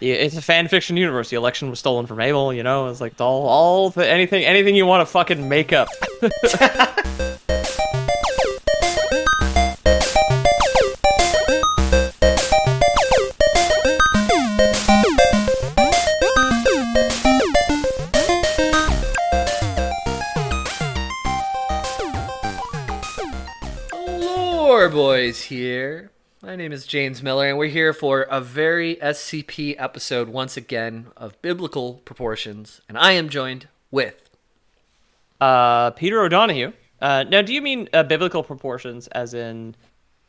It's a fan fiction universe. The election was stolen from Abel, you know? It's like all, all the, anything, anything you want to fucking make up. Boys here. My name is James Miller, and we're here for a very SCP episode once again of biblical proportions. And I am joined with. Uh, Peter O'Donohue. Uh, now, do you mean uh, biblical proportions as in,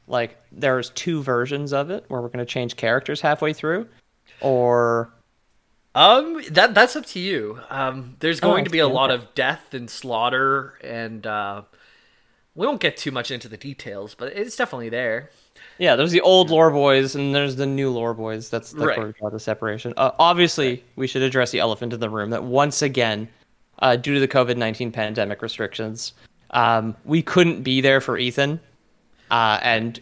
like, there's two versions of it where we're going to change characters halfway through? Or. Um, that that's up to you. Um, there's going Oh, to be a lot of death and slaughter, and uh, we won't get too much into the details, but it's definitely there. Yeah, there's the old lore boys and there's the new lore boys. That's, that's Right. draw the separation. Uh, obviously, we should address the elephant in the room that once again, uh, due to the COVID 19 pandemic restrictions, um, we couldn't be there for Ethan. Uh, and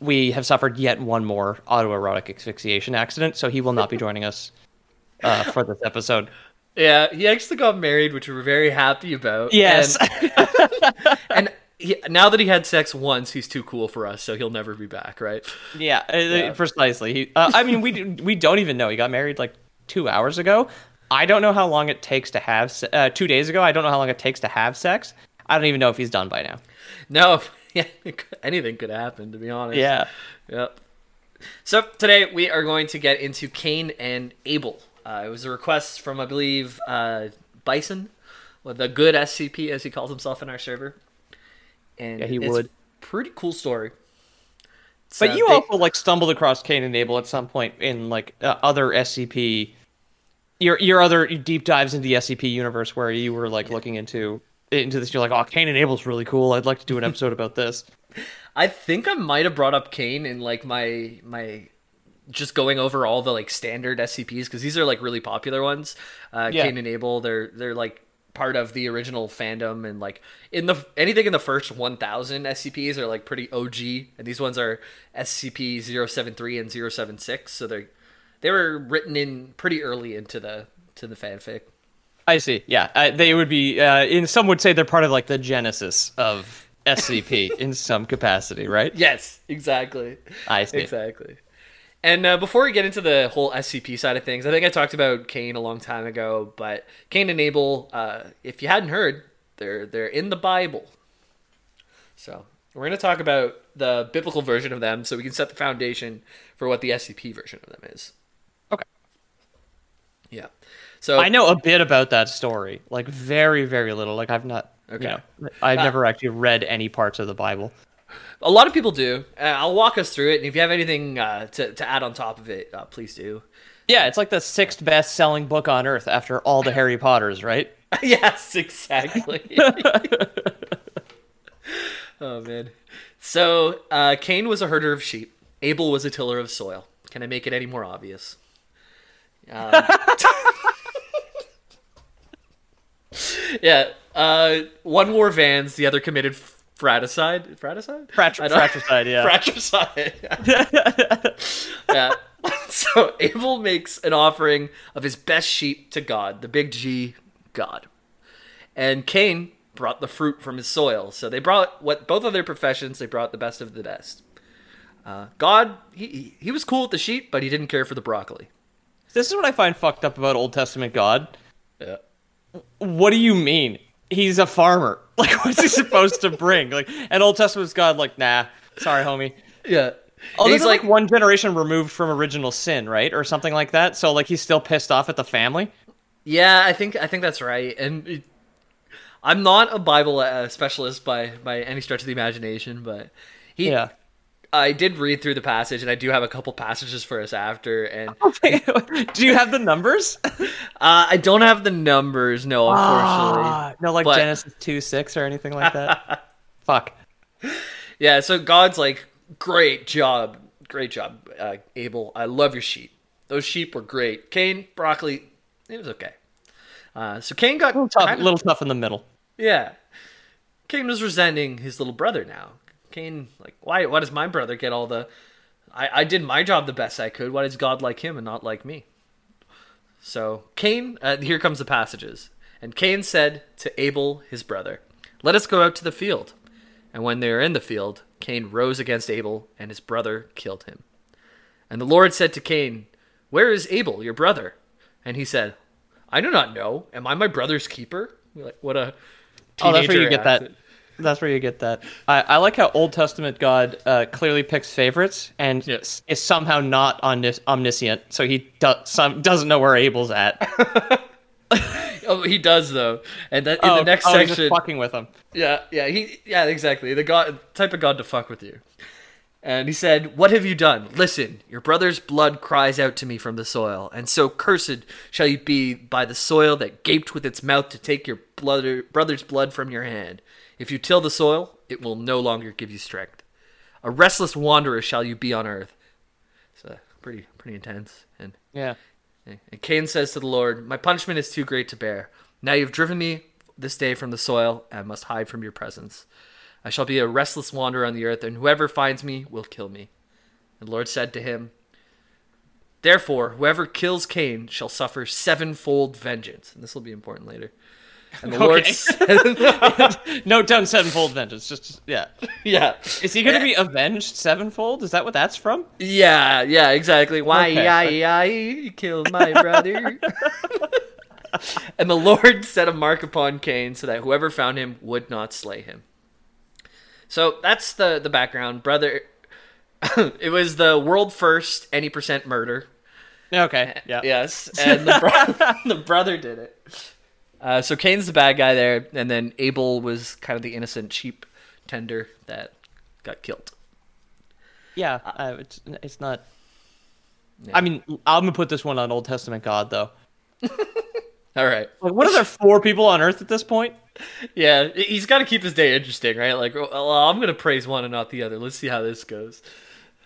we have suffered yet one more autoerotic asphyxiation accident, so he will not be joining us uh, for this episode. Yeah, he actually got married, which we're very happy about. Yes. and, and he, now that he had sex once, he's too cool for us, so he'll never be back, right? Yeah, uh, precisely. He, uh, I mean, we we don't even know. He got married like two hours ago. I don't know how long it takes to have. se- Uh, two days ago, I don't know how long it takes to have sex. I don't even know if he's done by now. No, yeah, anything could happen, to be honest. Yeah. Yep. So today we are going to get into Cain and Abel. Uh, it was a request from, I believe, uh, Bison, the good SCP as he calls himself in our server. And Yeah, he it's would. Pretty cool story. It's, But you ba- also like stumbled across Cain and Abel at some point in like uh, other SCP, your your other deep dives into the SCP universe where you were like looking into into this. You're like, oh, Cain and Abel's really cool. I'd like to do an episode about this. I think I might have brought up Cain in like my my just going over all the like standard SCPs because these are like really popular ones. Uh, Yeah. Cain and Abel, they're they're like part of the original fandom and like in the anything in the first 1000 SCPs are like pretty OG and these ones are SCP 073 and 076 so they they were written in pretty early into the to the fanfic. I see. Yeah, uh, they would be. Uh, in some would say they're part of like the genesis of SCP in some capacity, right? Yes, exactly. I see. Exactly. And uh, before we get into the whole SCP side of things, I think I talked about Cain a long time ago, but Cain and Abel, uh, if you hadn't heard, they're they're in the Bible. So we're going to talk about the biblical version of them, so we can set the foundation for what the SCP version of them is. Okay. Yeah. So I know a bit about that story, like very, very little. Like I've not. Okay. You know, I've Uh, never actually read any parts of the Bible. A lot of people do. Uh, I'll walk us through it, and if you have anything uh, to to add on top of it, uh, please do. Yeah, it's like the sixth best-selling book on Earth after all the Harry Potters, right? yes, exactly. oh man. So uh, Cain was a herder of sheep. Abel was a tiller of soil. Can I make it any more obvious? Um, yeah. Uh, one wore vans. The other committed fratricide. Fratricide. Fratri- fratricide, yeah. Fratricide. yeah. So Abel makes an offering of his best sheep to God, the big G, God. And Cain brought the fruit from his soil. So they brought what both of their professions, they brought the best of the best. Uh, God, he, he he was cool with the sheep, but he didn't care for the broccoli. This is what I find fucked up about Old Testament God. Yeah. What do you mean? He's a farmer. Like, what's he supposed to bring? Like, and Old Testament's God, like, nah, sorry, homie. Yeah. Oh, And he's like one generation removed from original sin, right, or something like that. So, like, he's still pissed off at the family. Yeah, I think I think that's right. And it, I'm not a Bible uh, specialist by by any stretch of the imagination, but he Yeah. I did read through the passage, and I do have a couple passages for us after. And do you have the numbers? uh, I don't have the numbers, no, unfortunately. Ah, no, like But- Genesis two six or anything like that. Fuck. Yeah, so God's like, great job, great job, uh, Abel. I love your sheep. Those sheep were great. Cain, broccoli, it was okay. Uh, so Cain got A little tough, little tough in the middle. yeah. Cain was resenting his little brother now. Cain, like, why? Why does my brother get all the? I, I did my job the best I could. Why does God like him and not like me? So Cain, uh, here comes the passages. And Cain said to Abel his brother, "Let us go out to the field." And when they were in the field, Cain rose against Abel, and his brother killed him. And the Lord said to Cain, Where is Abel, your brother? And he said, I do not know. Am I my brother's keeper? Like, what a Oh, that's where you teenager get that. That's where you get that. I, I like how Old Testament God uh, clearly picks favorites and Yeah. s- is somehow not omnis- omniscient, so he do- some, doesn't know where Abel's at. Oh, he does though. And that, in oh, the next oh, section, just fucking with him. Yeah, yeah, he, yeah, exactly. The god, type of god to fuck with you. And he said, "What have you done? Listen, your brother's blood cries out to me from the soil, and so cursed shall you be by the soil that gaped with its mouth to take your brother's blood from your hand. If you till the soil, it will no longer give you strength. A restless wanderer shall you be on earth." So pretty, pretty intense. And Yeah. and Cain says to the Lord, My punishment is too great to bear. Now you've driven me this day from the soil, and I must hide from your presence. I shall be a restless wanderer on the earth, and whoever finds me will kill me. And the Lord said to him, Therefore, whoever kills Cain shall suffer sevenfold vengeance. And this will be important later. And the Lord Okay. said, Note down sevenfold vengeance. Just yeah. Yeah. Is he going to be eh. avenged sevenfold? Is that what that's from? Yeah, yeah, exactly. Why, Okay. yeah, yeah, you killed my brother. and the Lord set a mark upon Cain so that whoever found him would not slay him. So that's the the background, brother. it was the world first any percent murder. Okay. Yeah. Yes, and the, bro- the brother did it. Uh, so Cain's the bad guy there, and then Abel was kind of the innocent sheep tender that got killed. Yeah. Uh, it's it's not. I mean, I'm gonna put this one on Old Testament God though. All right. Like, what are there four people on Earth at this point? Yeah, he's got to keep his day interesting, right? Like, well, I'm going to praise one and not the other. Let's see how this goes.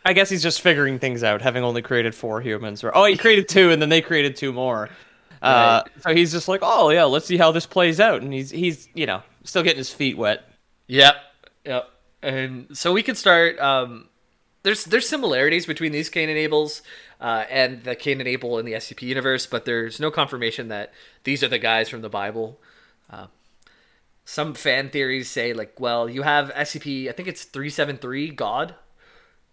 I guess he's just figuring things out, having only created four humans. Or oh, he created two, and then they created two more. Uh, so he's just like, oh yeah, let's see how this plays out, and he's he's you know still getting his feet wet. Yep, yep. And so we could start. Um, there's there's similarities between these Cain and Abel's uh, and the Cain and Abel in the SCP universe, but there's no confirmation that these are the guys from the Bible. Uh, some fan theories say like, well, you have SCP. I think it's three seven three God.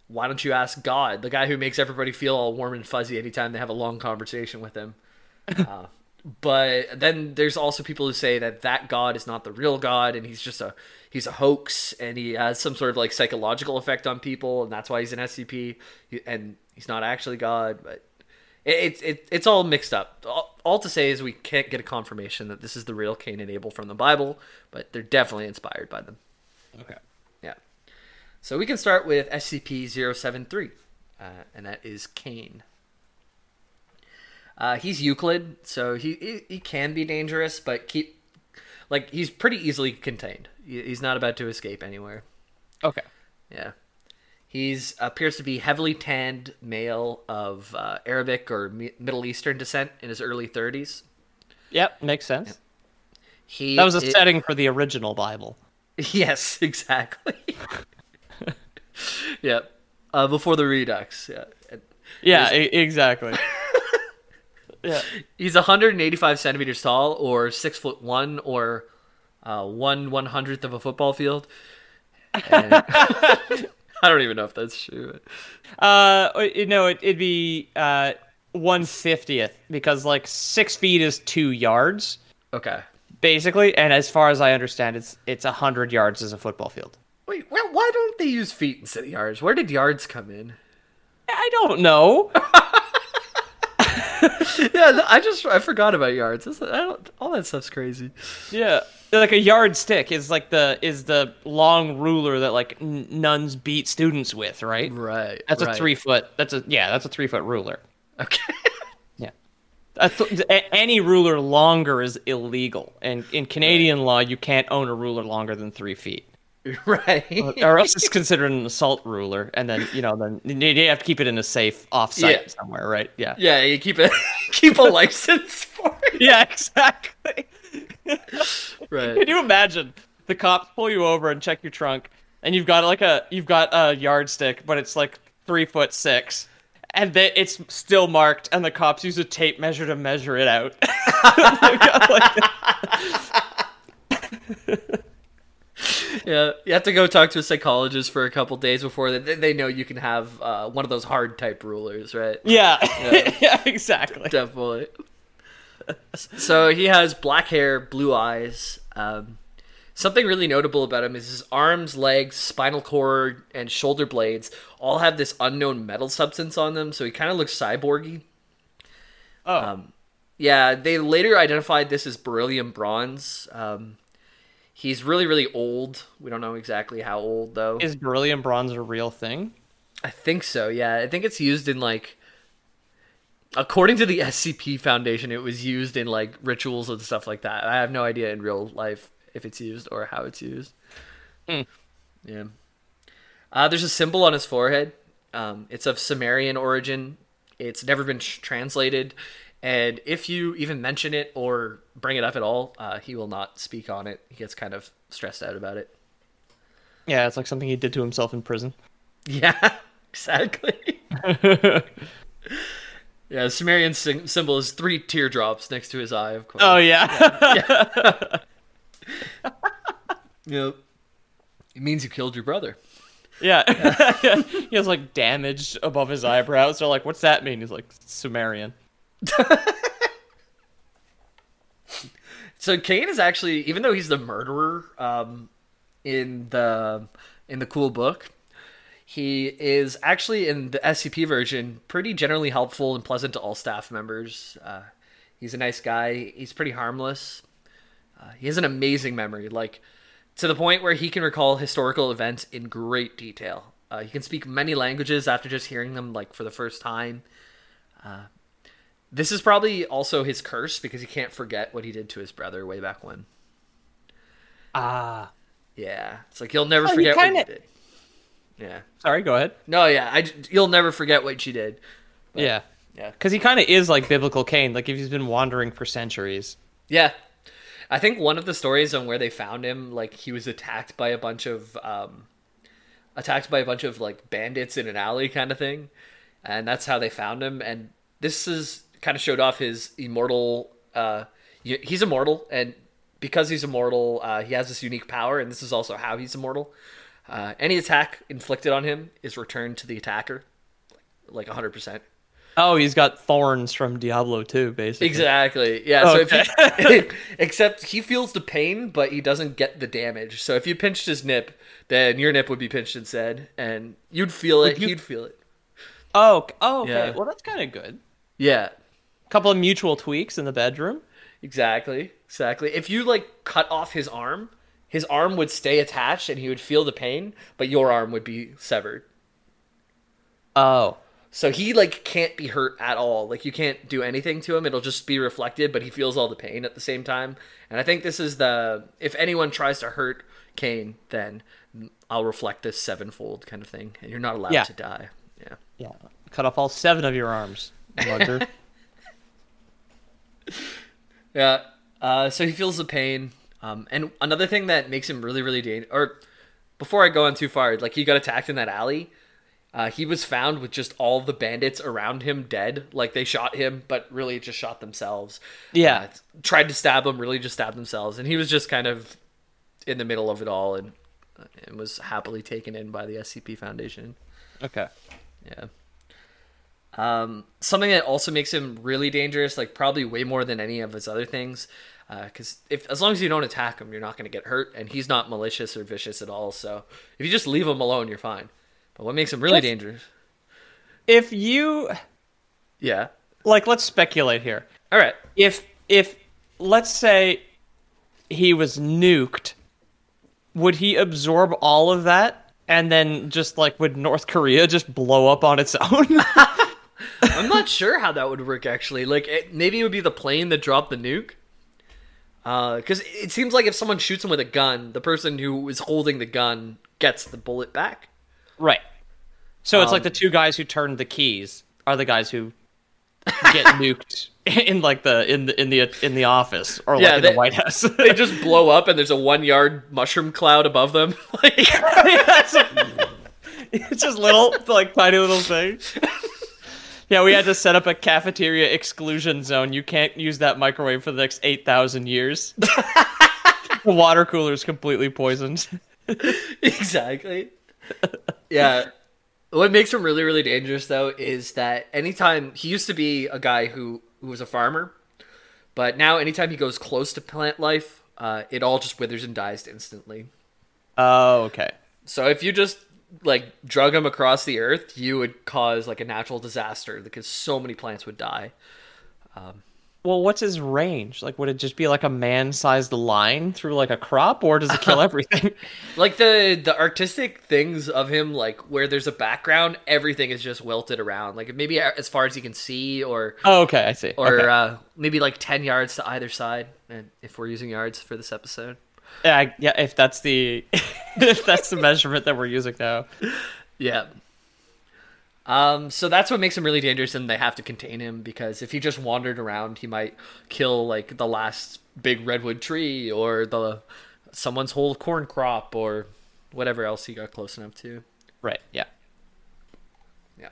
Why don't you ask God, the guy who makes everybody feel all warm and fuzzy anytime they have a long conversation with him? Uh, but then there's also people who say that that god is not the real god and he's just a he's a hoax and he has some sort of like psychological effect on people and that's why he's an scp and he's not actually god but it's it, it's all mixed up. All, all to say is we can't get a confirmation that this is the real cain and abel from the bible but they're definitely inspired by them. Okay. yeah. So we can start with scp-073 uh, and that is cain uh, he's Euclid, so he, he he can be dangerous, but keep like he's pretty easily contained. He's not about to escape anywhere. Okay. Yeah, he's appears to be heavily tanned male of uh, Arabic or Mi- Middle Eastern descent in his early thirties. Yep, makes sense. He That was a i- setting for the original Bible. Yes, exactly. yep. uh, before the Redux. Yeah, Yeah, e- exactly. Yeah. he's 185 centimeters tall, or six foot one, or uh, one one hundredth of a football field. And- I don't even know if that's true. Uh, you know, it, it'd be uh one fiftieth because like six feet is two yards Okay. basically, and as far as I understand, it's it's a hundred yards as a football field. Wait, well, why don't they use feet instead of yards? Where did yards come in? I don't know. Yeah, I just I forgot about yards. I don't, all that stuff's crazy. yeah. like a yardstick is like the is the long ruler that like nuns beat students with, right? Right. That's a three foot. That's a yeah. That's a three foot ruler. Okay. Yeah. A th- any ruler longer is illegal, and in Canadian law, you can't own a ruler longer than three feet, right. or else it's considered an assault ruler, and then you know then you have to keep it in a safe off-site Yeah. somewhere, right? Yeah. yeah, you keep it keep a license for it. Yeah. Exactly. Right. Can you imagine the cops pull you over and check your trunk, and you've got like a you've got a yardstick, but it's like three foot six, and they, it's still marked, and the cops use a tape measure to measure it out. They've got, like, Yeah, you have to go talk to a psychologist for a couple days before they, they know you can have uh, one of those hard type rulers, right? yeah, yeah, exactly. Definitely. so he has black hair, blue eyes. Um, something really notable about him is his arms, legs, spinal cord, and shoulder blades all have this unknown metal substance on them, so he kind of looks cyborgy. Oh, Um, Yeah, they later identified this as beryllium bronze. Um, he's really, really old. We don't know exactly how old, though. is beryllium bronze a real thing? I think so. Yeah, I think it's used in like. According to the SCP Foundation, it was used in like rituals and stuff like that. I have no idea in real life if it's used or how it's used. Hmm. Yeah. Uh, there's a symbol on his forehead. Um, it's of Sumerian origin. It's never been tr- translated, and if you even mention it or bring it up at all, uh, he will not speak on it. He gets kind of stressed out about it. Yeah, it's like something he did to himself in prison. Yeah, exactly. yeah, the Sumerian sym- symbol is three teardrops next to his eye, of course. Oh yeah, Yep. It means you killed your brother. yeah. he has like damage above his eyebrows. They're like, "What's that mean?" He's like, "Sumerian." So Cain is actually, even though he's the murderer um, in the in the cool book, he is actually in the SCP version pretty generally helpful and pleasant to all staff members. Uh, he's a nice guy. He's pretty harmless. Uh, he has an amazing memory, like to the point where he can recall historical events in great detail. Uh, he can speak many languages after just hearing them, like for the first time. Uh, this is probably also his curse because he can't forget what he did to his brother way back when. Ah, Yeah, it's like you'll never Oh, forget what kinda- you did. Yeah. sorry. Go ahead. No, yeah, I you'll never forget what you did. yeah, Yeah. because he kind of is like biblical Cain. Like if he's been wandering for centuries. Yeah. I think one of the stories on where they found him, like he was attacked by a bunch of um attacked by a bunch of like bandits in an alley kind of thing. And that's how they found him and this is kind of showed off his immortal uh he's immortal and because he's immortal, uh, he has this unique power and this is also how he's immortal. Uh, any attack inflicted on him is returned to the attacker like 100%. Oh, he's got thorns from Diablo 2, basically. Exactly. Yeah. So Okay. you, except he feels the pain, but he doesn't get the damage. So if you pinched his nip, then your nip would be pinched instead, and you'd feel it. you- He'd feel it. Oh, oh, okay. Yeah. Well, that's kind of good. Yeah. Couple of mutual tweaks in the bedroom. Exactly. Exactly. If you like cut off his arm, his arm would stay attached, and he would feel the pain, but your arm would be severed. Oh, So he like can't be hurt at all. Like you can't do anything to him. It'll just be reflected, but he feels all the pain at the same time. And I think this is the if anyone tries to hurt Cain, then I'll reflect this sevenfold kind of thing, and you're not allowed Yeah. to die. Yeah. yeah. Cut off all seven of your arms. Yeah. Uh, so he feels the pain. Um, and another thing that makes him really, really dangerous, or before I go on too far, like he got attacked in that alley. Uh, he was found with just all the bandits around him dead. Like they shot him, but really just shot themselves. Yeah. Uh, tried to stab him, really just stabbed themselves. And he was just kind of in the middle of it all and, and was happily taken in by the SCP Foundation. okay. Yeah. Um, something that also makes him really dangerous, like probably way more than any of his other things, because if as long as you don't attack him, you're not going to get hurt, and he's not malicious or vicious at all. So if you just leave him alone, you're fine. But what makes him really Let's- dangerous? If you Yeah. like, let's speculate here. All right. If if let's say he was nuked, would he absorb all of that and then just like would North Korea just blow up on its own? I'm not sure how that would work actually. Like it, maybe it would be the plane that dropped the nuke. Because uh, it seems like if someone shoots him with a gun, the person who is holding the gun gets the bullet back. Right. So it's Um, like the two guys who turned the keys are the guys who get nuked in like the in the in the in the office or like Yeah, in they- the White House. They just blow up and there's a one yard mushroom cloud above them. like, it's, it's just little like tiny little thing. Yeah, we had to set up a cafeteria exclusion zone. You can't use that microwave for the next eight thousand years. the water cooler is completely poisoned. exactly. Yeah. What makes him really, really dangerous though is that anytime he used to be a guy who who was a farmer, but now anytime he goes close to plant life, uh, it all just withers and dies instantly. Oh, okay. So if you just like drug him across the earth, you would cause like a natural disaster because so many plants would die. Well, what's his range? Like, would it just be like a man-sized line through like a crop, or does it kill everything? Like the the artistic things of him, like where there's a background, everything is just wilted around. Like maybe as far as you can see, or oh, okay, I see. or okay. uh, maybe like 10 yards to either side and if we're using yards for this episode yeah, yeah. If that's the if that's the measurement that we're using now. yeah um so that's what makes him really dangerous and they have to contain him because if he just wandered around he might kill like the last big redwood tree or the someone's whole corn crop or whatever else he got close enough to Right. Yeah. yeah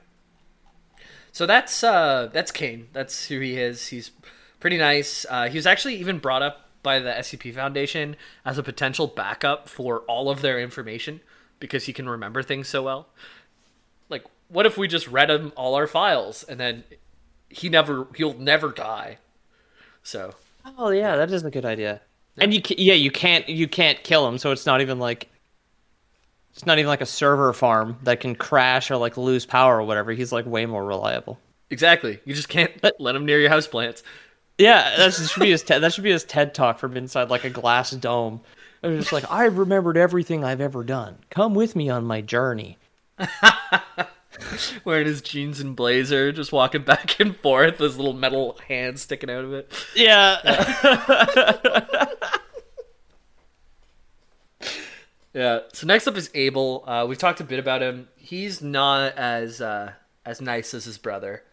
so that's uh that's cain that's who he is he's pretty nice uh he was actually even brought up by the scp foundation as a potential backup for all of their information because he can remember things so well like what if we just read him all our files and then he never he'll never die so Oh yeah, that is a good idea. And you yeah, you can't you can't kill him, so it's not even like it's not even like a server farm that can crash or like lose power or whatever. He's like way more reliable. exactly you just can't let him near your houseplants Yeah, that should be his TED, that should be his TED talk from inside like a glass dome. Was just like I've remembered everything I've ever done. Come with me on my journey. wearing his jeans and blazer just walking back and forth his little metal hand sticking out of it Yeah. Yeah. So next up is Abel. Uh, we've talked a bit about him. He's not as uh, as nice as his brother.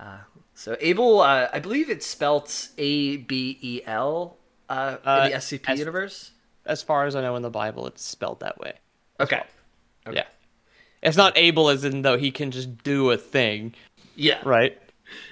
Uh, so Abel, uh, I believe it's spelt A B E L uh, in the Uh, SCP as- universe. as far as I know in the Bible, it's spelled that way. Okay. Yeah. It's not able as in though he can just do a thing, Yeah. right?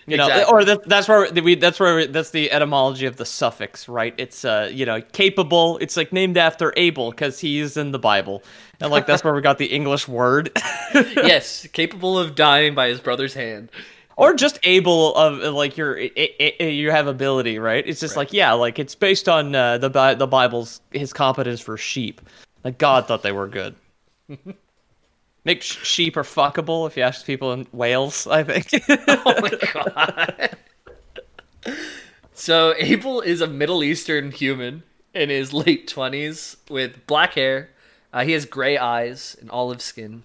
You know, Exactly. or that, that's where we that's where that's the etymology of the suffix, right? It's uh, you know, capable. It's like named after Abel because he's in the Bible, and like that's where we got the English word, yes. Capable of dying by his brother's hand. Or just able of like your i i i- you have ability, right? It's just like yeah, like it's based on uh, the Bi- the Bible's his competence for sheep. Like God thought they were good. Make sh- sheep are fuckable if you ask people in Wales. I think. Oh my god. so Abel is a Middle Eastern human in his late twenties with black hair. Uh, he has gray eyes and olive skin.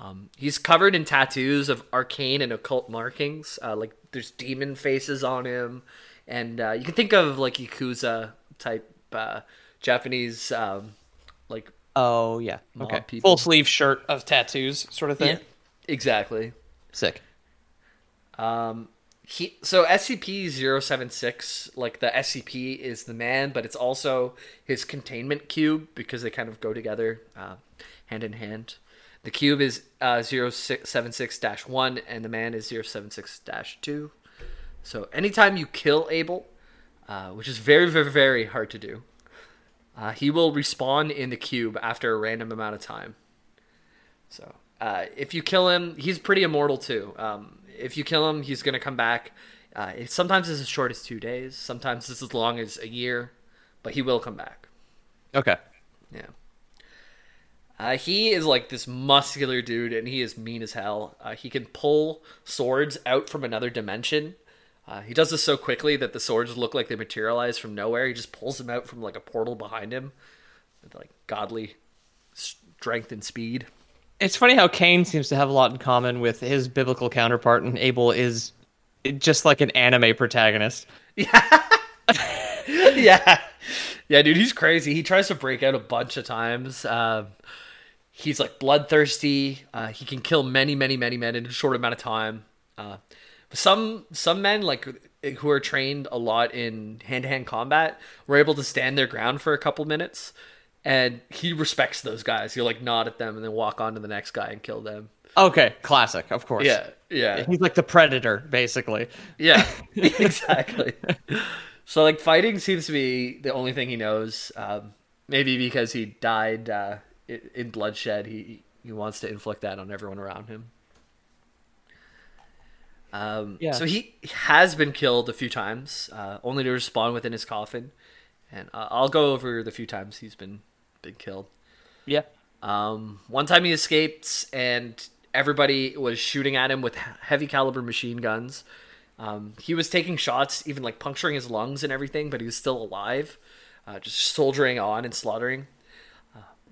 Um, he's covered in tattoos of arcane and occult markings. Uh, like there's demon faces on him, and uh, you can think of like yakuza type uh, Japanese um, like Oh yeah. Okay. people. Full sleeve shirt of tattoos, sort of thing. Yeah, exactly. Sick. he so SCP-076 like the SCP is the man but it's also his containment cube because they kind of go together uh, hand in hand the cube is uh, 076-1 and the man is 076-2 so anytime you kill Abel uh, which is very very very hard to do uh, he will respawn in the cube after a random amount of time so uh, if you kill him, he's pretty immortal too. Um, if you kill him, he's gonna come back. Uh, it, sometimes it's as short as two days. Sometimes it's as long as a year, but he will come back. Okay. Yeah. Uh, he is like this muscular dude, and he is mean as hell. Uh, he can pull swords out from another dimension, Uh, he does this so quickly that the swords look like they materialize from nowhere. He just pulls them out from like a portal behind him with like godly strength and speed. It's funny how Cain seems to have a lot in common with his biblical counterpart, and Abel is just like an anime protagonist. Yeah. yeah. Yeah, dude, he's crazy. He tries to break out a bunch of times. Um, he's like bloodthirsty. Uh, he can kill many, many, many men in a short amount of time. Uh, some some men like who are trained a lot in hand to hand combat were able to stand their ground for a couple minutes, and he respects those guys. He'll like nod at them and then walk on to the next guy and kill them. Okay, classic, of course. Yeah, yeah. He's like the predator, basically. Yeah, exactly. so like fighting seems to be the only thing he knows. Um, maybe because he died uh, in bloodshed, he he wants to inflict that on everyone around him. Um, yeah. So he has been killed a few times, uh, only to respawn within his coffin. And uh, I'll go over the few times he's been been killed. Yeah. Um, one time he escaped, and everybody was shooting at him with heavy caliber machine guns. Um, he was taking shots, even like puncturing his lungs and everything, but he was still alive, uh, just soldiering on and slaughtering.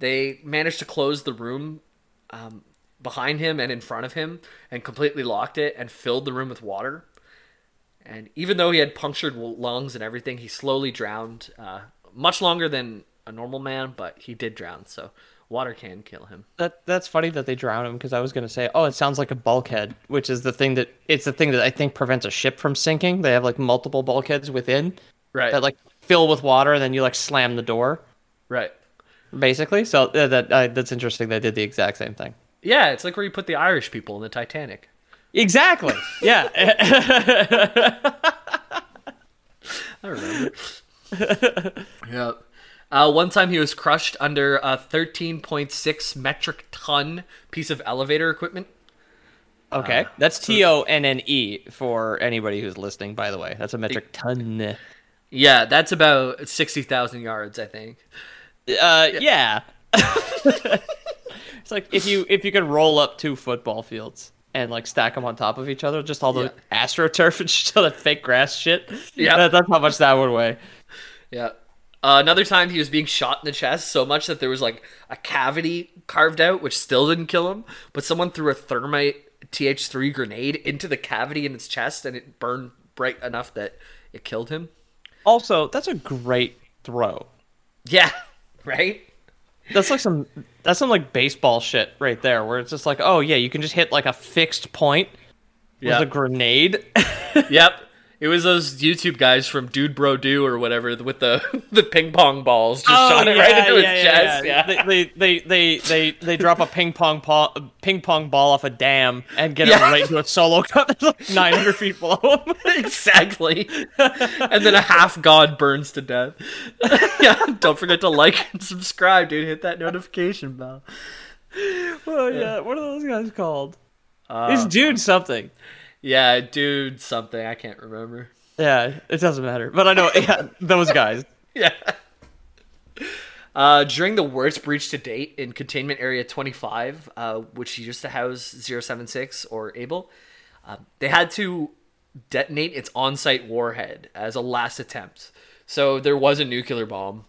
They managed to close the room um, behind him and in front of him and completely locked it and filled the room with water. And even though he had punctured lungs and everything, he slowly drowned, uh, much longer than a normal man, but he did drown. So water can kill him. That that's funny that they drown him because I was going to say, oh, it sounds like a bulkhead, which is the thing that it's the thing that I think prevents a ship from sinking. They have like multiple bulkheads within, right? That like fill with water, and then you like slam the door, right? Basically, so uh, that uh, that's interesting. They did the exact same thing. Yeah, it's like where you put the Irish people in the Titanic. Exactly. Yeah. I remember. yeah. Uh, one time he was crushed under a 13.6 metric ton piece of elevator equipment. Okay. Uh, That's T O N N E for anybody who's listening, by the way. That's a metric ton. Yeah, that's about 60,000 yards, I think. Uh, yeah. It's like if you if you could roll up two football fields and like stack them on top of each other, just all the yeah. astroturf and just all that fake grass shit. Yeah, that, that's how much that would weigh. Yeah. Uh, another time he was being shot in the chest so much that there was like a cavity carved out, which still didn't kill him, but someone threw a thermite TH3 grenade into the cavity in his chest and it burned bright enough that it killed him. Also, that's a great throw. Yeah, right? That's like some that's some like baseball shit right there, where it's just like, oh yeah, you can just hit like a fixed point with a grenade. yep. It was those YouTube guys from Dude Bro Do or whatever with the the ping pong balls just oh, shot it right into yeah, his yeah, chest. Yeah, yeah. They, they, they they they drop a ping pong ball ping pong ball off a dam and get it right into a solo cup 900 feet below him. exactly. and then a half god burns to death. yeah. Don't forget to like and subscribe, dude. Hit that notification bell. Oh yeah. What are those guys called? Uh, it's dude something. Yeah, dude, something I can't remember. Yeah, it doesn't matter. But I know yeah, those guys. yeah. Uh, during the worst breach to date in Containment Area 25, uh, which used to house 076 or Abel, uh, they had to detonate its on site warhead as a last attempt. So there was a nuclear bomb.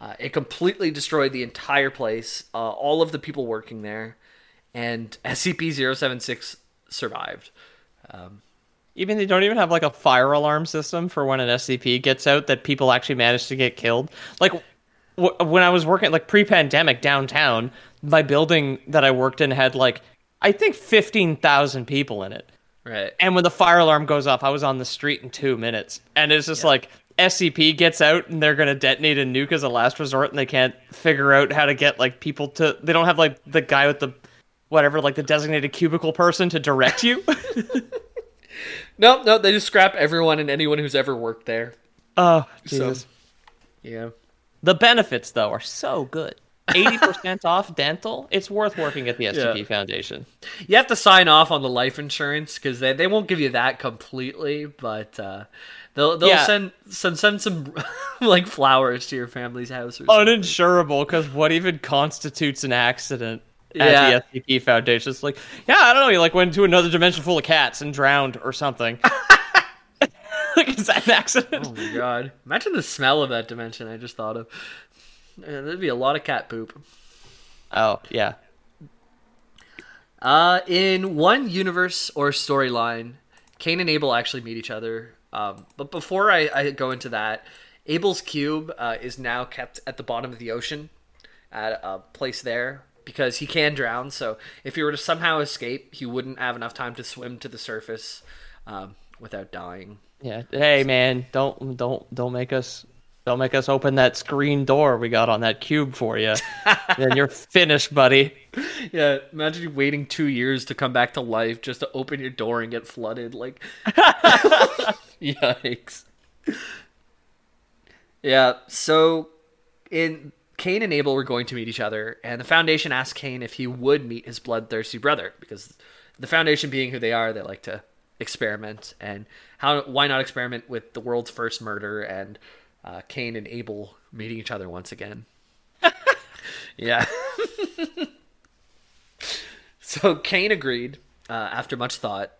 Uh, it completely destroyed the entire place, uh, all of the people working there, and SCP 076 survived. Um, even they don't even have like a fire alarm system for when an SCP gets out that people actually manage to get killed. Like w- when I was working like pre-pandemic downtown, my building that I worked in had like I think 15,000 people in it. Right. And when the fire alarm goes off, I was on the street in 2 minutes. And it's just yeah. like SCP gets out and they're going to detonate a nuke as a last resort and they can't figure out how to get like people to they don't have like the guy with the whatever, like the designated cubicle person to direct you. no, no, they just scrap everyone and anyone who's ever worked there. Oh, Jesus. So, yeah. The benefits though are so good. 80% off dental. It's worth working at the SCP yeah. Foundation. You have to sign off on the life insurance because they, they won't give you that completely, but uh, they'll they'll yeah. send, send send some like flowers to your family's house. Or Uninsurable because what even constitutes an accident? Yeah. at the SCP Foundation. It's like, yeah, I don't know. You like went to another dimension full of cats and drowned or something. like, is that an accident? Oh my god! Imagine the smell of that dimension. I just thought of. There'd be a lot of cat poop. Oh yeah. Uh, in one universe or storyline, Cain and Abel actually meet each other. Um, but before I, I go into that, Abel's cube uh, is now kept at the bottom of the ocean at a place there because he can drown. So if he were to somehow escape, he wouldn't have enough time to swim to the surface um, without dying. Yeah. Hey man, don't don't don't make us don't make us open that screen door we got on that cube for you. then you're finished, buddy. Yeah, imagine you waiting two years to come back to life just to open your door and get flooded. Like, yikes. Yeah, so in Cain and Abel were going to meet each other, and the Foundation asked Cain if he would meet his bloodthirsty brother because the Foundation, being who they are, they like to experiment. And how? Why not experiment with the world's first murder and uh, Cain and Abel meeting each other once again? yeah. so Cain agreed uh, after much thought,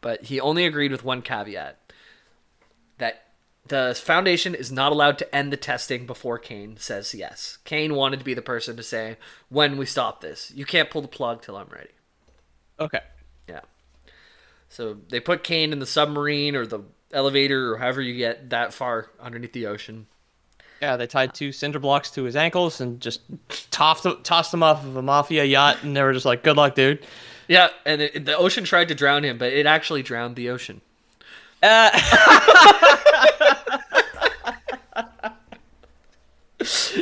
but he only agreed with one caveat the foundation is not allowed to end the testing before Cain says yes. Cain wanted to be the person to say, when we stop this, you can't pull the plug till I'm ready. Okay. Yeah. So they put Cain in the submarine or the elevator or however you get that far underneath the ocean. Yeah, they tied two cinder blocks to his ankles and just tossed tossed him off of a mafia yacht, and they were just like, "Good luck, dude." Yeah, and it, the ocean tried to drown him, but it actually drowned the ocean. Uh,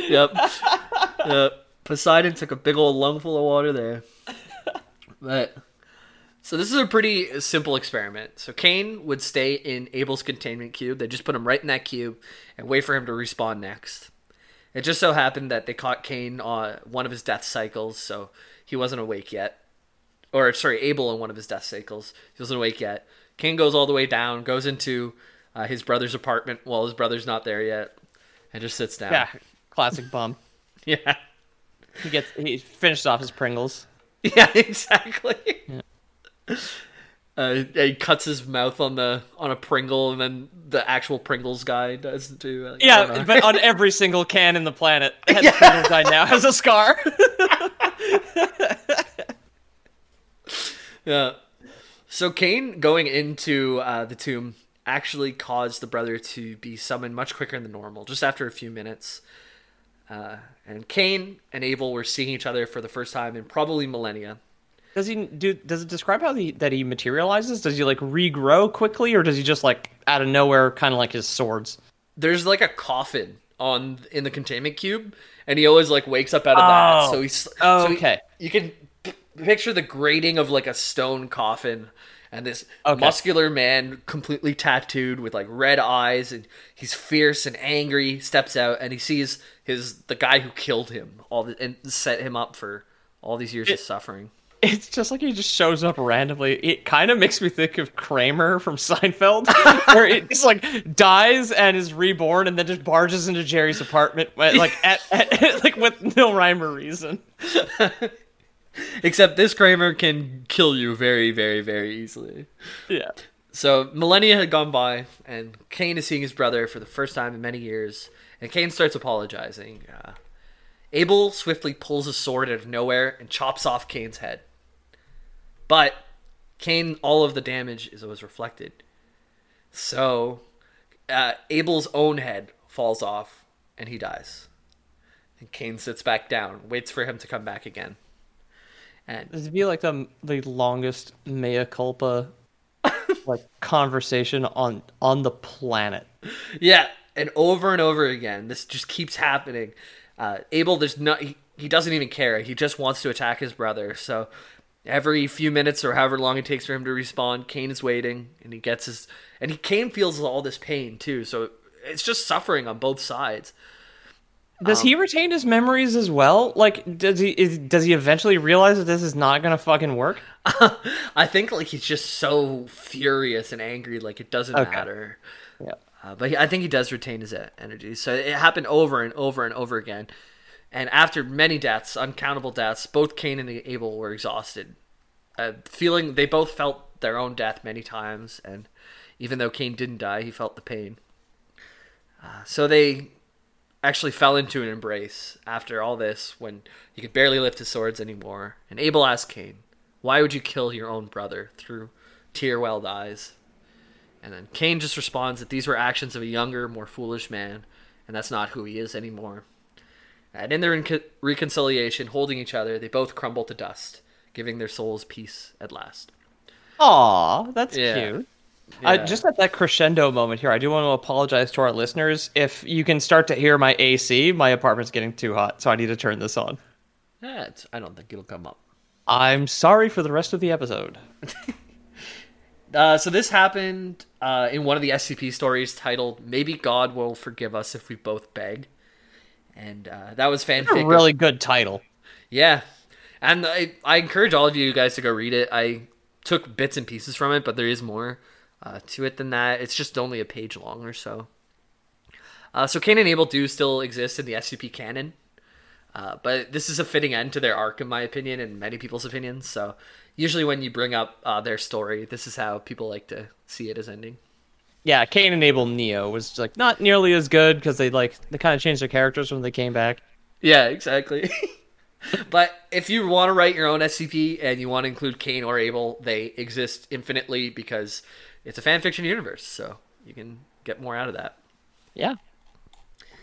yep. yep. Poseidon took a big old lungful of water there. But so this is a pretty simple experiment. So Cain would stay in Abel's containment cube. They just put him right in that cube and wait for him to respawn next. It just so happened that they caught Cain on one of his death cycles, so he wasn't awake yet. Or sorry, Abel in one of his death cycles. He wasn't awake yet. Cain goes all the way down, goes into uh, his brother's apartment while his brother's not there yet, and just sits down. yeah, classic bum. Yeah. He gets he finished off his Pringles. Yeah, exactly. Uh, he cuts his mouth on the on a Pringle, and then the actual Pringles guy does too. Like, Yeah, but on every single can in the planet, that Yeah. Pringles guy now has a scar. yeah. So Cain going into uh, the tomb actually caused the brother to be summoned much quicker than normal, just after a few minutes. Uh, and Cain and Abel were seeing each other for the first time in probably millennia. Does he do? Does it describe how he that he materializes? Does he like regrow quickly, or does he just like out of nowhere, kind of like his swords? there's like a coffin on in the containment cube and he always like wakes up out of Oh. that so he's Oh, so he- okay. you can p- picture the grating of like a stone coffin and this Okay. muscular man completely tattooed with like red eyes and he's fierce and angry steps out and he sees his the guy who killed him all the, and set him up for all these years of suffering It's just like he just shows up randomly. It kind of makes me think of Kramer from Seinfeld, where it just like dies and is reborn, and then just barges into Jerry's apartment, like at, at like with no rhyme or reason. Except this kramer can kill you very very very easily Yeah. So millennia had gone by, and Cain is seeing his brother for the first time in many years. And Cain starts apologizing. Uh, Abel swiftly pulls a sword out of nowhere and chops off Cain's head. But Cain, all of the damage is was reflected. So uh, Abel's own head falls off, and he dies. And Cain sits back down, waits for him to come back again. And This would be like the the longest mea culpa like conversation on on the planet. Yeah, and over and over again, this just keeps happening. Uh, Abel, there's no, he, he doesn't even care. He just wants to attack his brother. So every few minutes or however long it takes for him to respond, Cain is waiting, and he gets his, and he Cain feels all this pain too. So it's just suffering on both sides. Does he retain his memories as well? Like, does he is, does he eventually realize that this is not gonna fucking work? I think like he's just so furious and angry, like it doesn't Okay. matter. Yeah. Uh, but he, I think he does retain his e- energy. So it happened over and over and over again. And after many deaths, uncountable deaths, both Cain and Abel were exhausted. Uh, feeling they both felt their own death many times, and even though Cain didn't die, he felt the pain. Uh, so they actually fell into an embrace after all this when he could barely lift his swords anymore. And Abel asked Cain, Why would you kill your own brother through tear welled eyes? And then Cain just responds that these were actions of a younger, more foolish man, and that's not who he is anymore. And in their reconciliation, holding each other, they both crumble to dust, giving their souls peace at last. Aw, that's yeah. cute. Yeah. Uh, just at that crescendo moment here, I do want to apologize to our listeners. If you can start to hear my AC, my apartment's getting too hot, so I need to turn this on. Yeah, I don't think it'll come up. I'm sorry for the rest of the episode. uh, so this happened uh, in one of the SCP stories titled "Maybe God Will Forgive Us If We Both Beg," and uh, that was fanfic. a really good title. Yeah, and I, I encourage all of you guys to go read it. I took bits and pieces from it, but there is more uh, to it than that. It's just only a page long or so. Uh, so Cain and Abel do still exist in the SCP canon, uh, but this is a fitting end to their arc, in my opinion, and many people's opinions. So usually when you bring up uh, their story, this is how people like to see it as ending. Yeah, Cain and Abel Neo was like not nearly as good because they like they kind of changed their characters when they came back. Yeah, exactly. but if you want to write your own SCP and you want to include Cain or Abel, they exist infinitely because it's a fan fiction universe, so you can get more out of that. Yeah.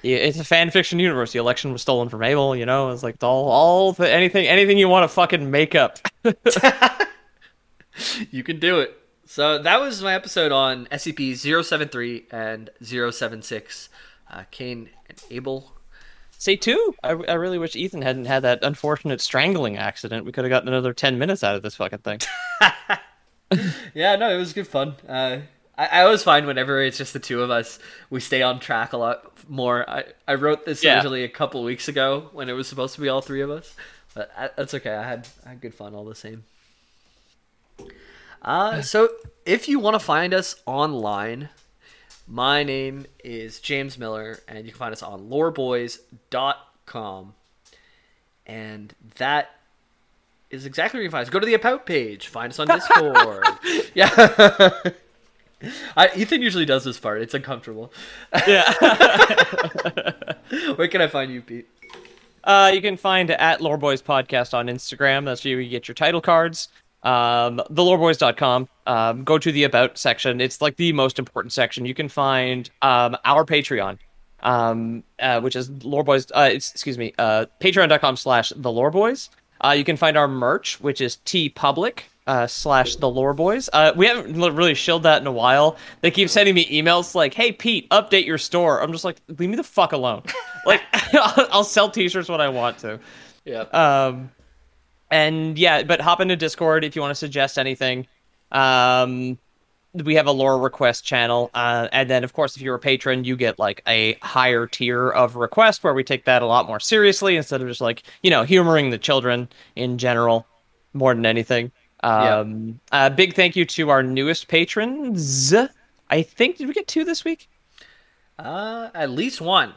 it's a fan fiction universe. The election was stolen from Abel. You know, it's like all, all the, anything, anything you want to fucking make up. you can do it. So that was my episode on SCP 073 and 076, uh, Cain and Abel. Say two. I, I really wish Ethan hadn't had that unfortunate strangling accident. We could have gotten another ten minutes out of this fucking thing. yeah, no, it was good fun. Uh, I, I always find whenever it's just the two of us, we stay on track a lot more. I, I wrote this yeah. originally a couple weeks ago when it was supposed to be all three of us, but I, that's okay. I had I had good fun all the same. Uh, so if you want to find us online, my name is James Miller, and you can find us on loreboys.com. And that is exactly where you find us. Go to the About page. Find us on Discord. yeah. I, Ethan usually does this part. It's uncomfortable. Yeah. where can I find you, Pete? Uh, you can find at Loreboys Podcast on Instagram. That's where you get your title cards. Um, theloreboys.com. Um, go to the About section. It's like the most important section. You can find um, our Patreon, um, uh, which is Loreboys. Uh, excuse me, uh, patreon.com slash the Loreboys. Uh, you can find our merch, which is TeePublic uh, slash the Lore Boys. Uh, we haven't really shilled that in a while. They keep sending me emails like, "Hey Pete, update your store." I'm just like, leave me the fuck alone. like, I'll sell T-shirts when I want to. Yeah. Um, and yeah, but hop into Discord if you want to suggest anything. Um, we have a lore request channel uh, and then of course if you're a patron you get like a higher tier of request where we take that a lot more seriously instead of just like you know humoring the children in general more than anything um yeah. uh, big thank you to our newest patrons i think did we get two this week uh at least one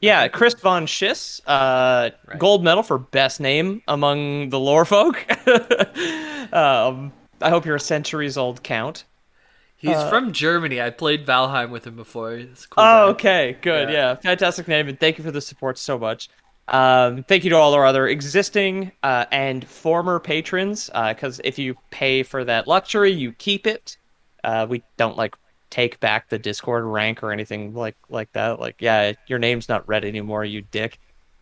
yeah, Chris von Schiss, uh, right. gold medal for best name among the lore folk. um, I hope you're a centuries old count. He's uh, from Germany. I played Valheim with him before. Cool oh, guy. okay, good. Yeah. yeah. fantastic name, and thank you for the support so much. Um, thank you to all our other existing uh, and former patrons. Because uh, if you pay for that luxury, you keep it. Uh, we don't like take back the Discord rank or anything like like that. Like, yeah, your name's not read anymore, you dick,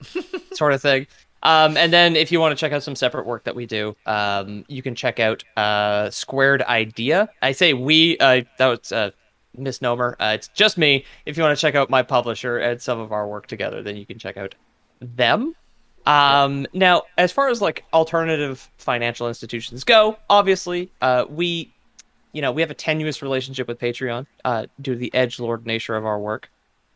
sort of thing. Um, and then if you want to check out some separate work that we do, um, you can check out uh, Squared Idea. I say we, uh, that was a misnomer. Uh, it's just me. If you want to check out my publisher and some of our work together, then you can check out them. Um, now, as far as like alternative financial institutions go, obviously, uh, we, you know, we have a tenuous relationship with Patreon uh, due to the edge lord nature of our work.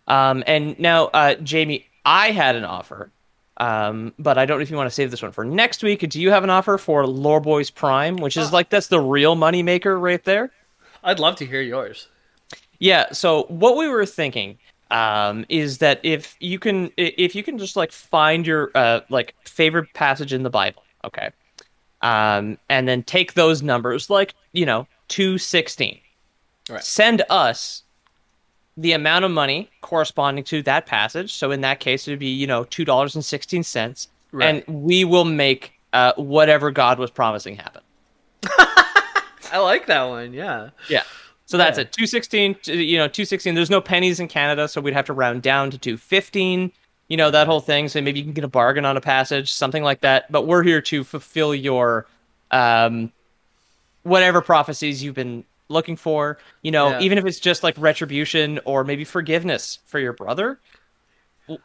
Um, and now, uh, Jamie, I had an offer um, but I don't know if you want to save this one for next week. Do you have an offer for Lore Boys Prime, which is uh, like that's the real moneymaker right there? I'd love to hear yours. Yeah. So what we were thinking um, is that if you can, if you can just like find your uh, like favorite passage in the Bible, okay, um, and then take those numbers, like you know, 216. Right. Send us the amount of money corresponding to that passage. So in that case, it would be, you know, $2.16. Right. And we will make uh, whatever God was promising happen. I like that one. Yeah. Yeah. So that's Yeah. it. 216, you know, 216. There's no pennies in Canada, so we'd have to round down to 215. You know, that whole thing. So maybe you can get a bargain on a passage, something like that. But we're here to fulfill your um whatever prophecies you've been looking for. You know, Yeah. even if it's just like retribution or maybe forgiveness for your brother.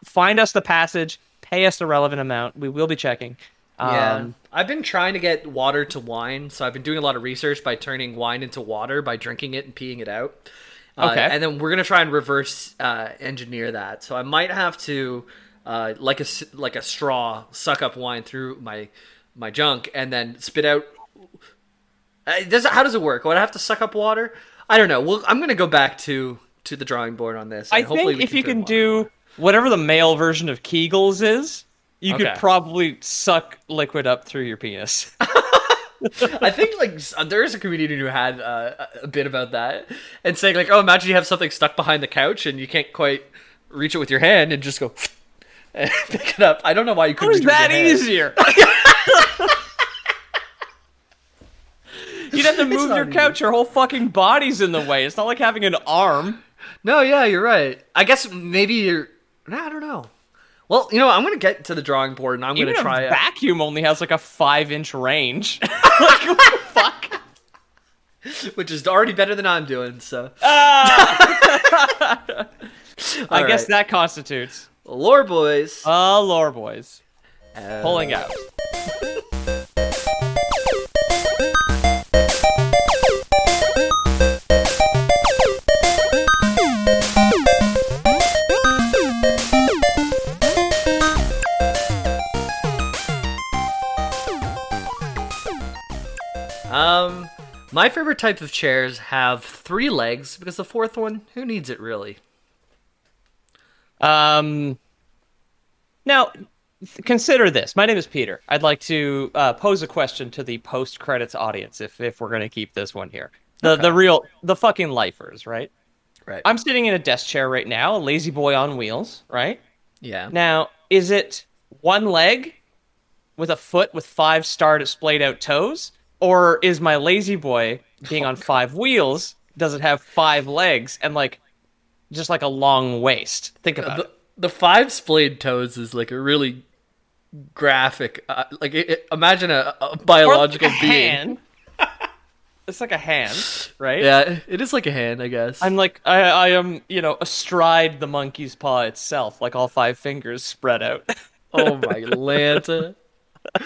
Find us the passage, pay us the relevant amount. We will be checking. Yeah. Um, I've been trying to get water to wine, so I've been doing a lot of research by turning wine into water by drinking it and peeing it out. Uh, Okay. And then we're gonna try and reverse uh, engineer that. So I might have to, uh, like a like a straw, suck up wine through my my junk and then spit out. Uh, does it, how does it work? Would I have to suck up water? I don't know. Well, I'm gonna go back to to the drawing board on this. I hopefully think if you can do whatever the male version of Kegels is, you Okay. could probably suck liquid up through your penis. I think like there's a comedian who had uh, a bit about that and saying like, oh, imagine you have something stuck behind the couch and you can't quite reach it with your hand and just go and pick it up. I don't know why you couldn't. is it with that easier? You'd have to move your couch. Your whole fucking body's in the way. It's not like having an arm. No, yeah, you're right. I guess maybe you're. Nah, I don't know. Well, you know, I'm gonna get to the drawing board and I'm Even gonna a try. it. vacuum only has like a five-inch range. like what the fuck? which is already better than I'm doing. So, I All guess that constitutes lore boys. uh lore boys Uh, pulling out. Um, my favorite type of chairs have three legs because the fourth one, who needs it really? Um, now, th- consider this. My name is Peter. I'd like to uh, pose a question to the post credits audience, if if we're going to keep this one here. The the real the fucking lifers, right? Right. I'm sitting in a desk chair right now, a La-Z-Boy on wheels, right? yeah. Now, is it one leg with a foot with five star displayed out toes, or is my La-Z-Boy being on five wheels? Does it have five legs and like just like a long waist? Think about it. the, the five splayed toes is like a really graphic. Uh, like it, it- imagine a, a Or like biological a being. hand. it's like a hand, right? Yeah, it is like a hand, I guess. I'm like I, I am, you know, astride the monkey's paw itself, like all five fingers spread out. oh my Lanta.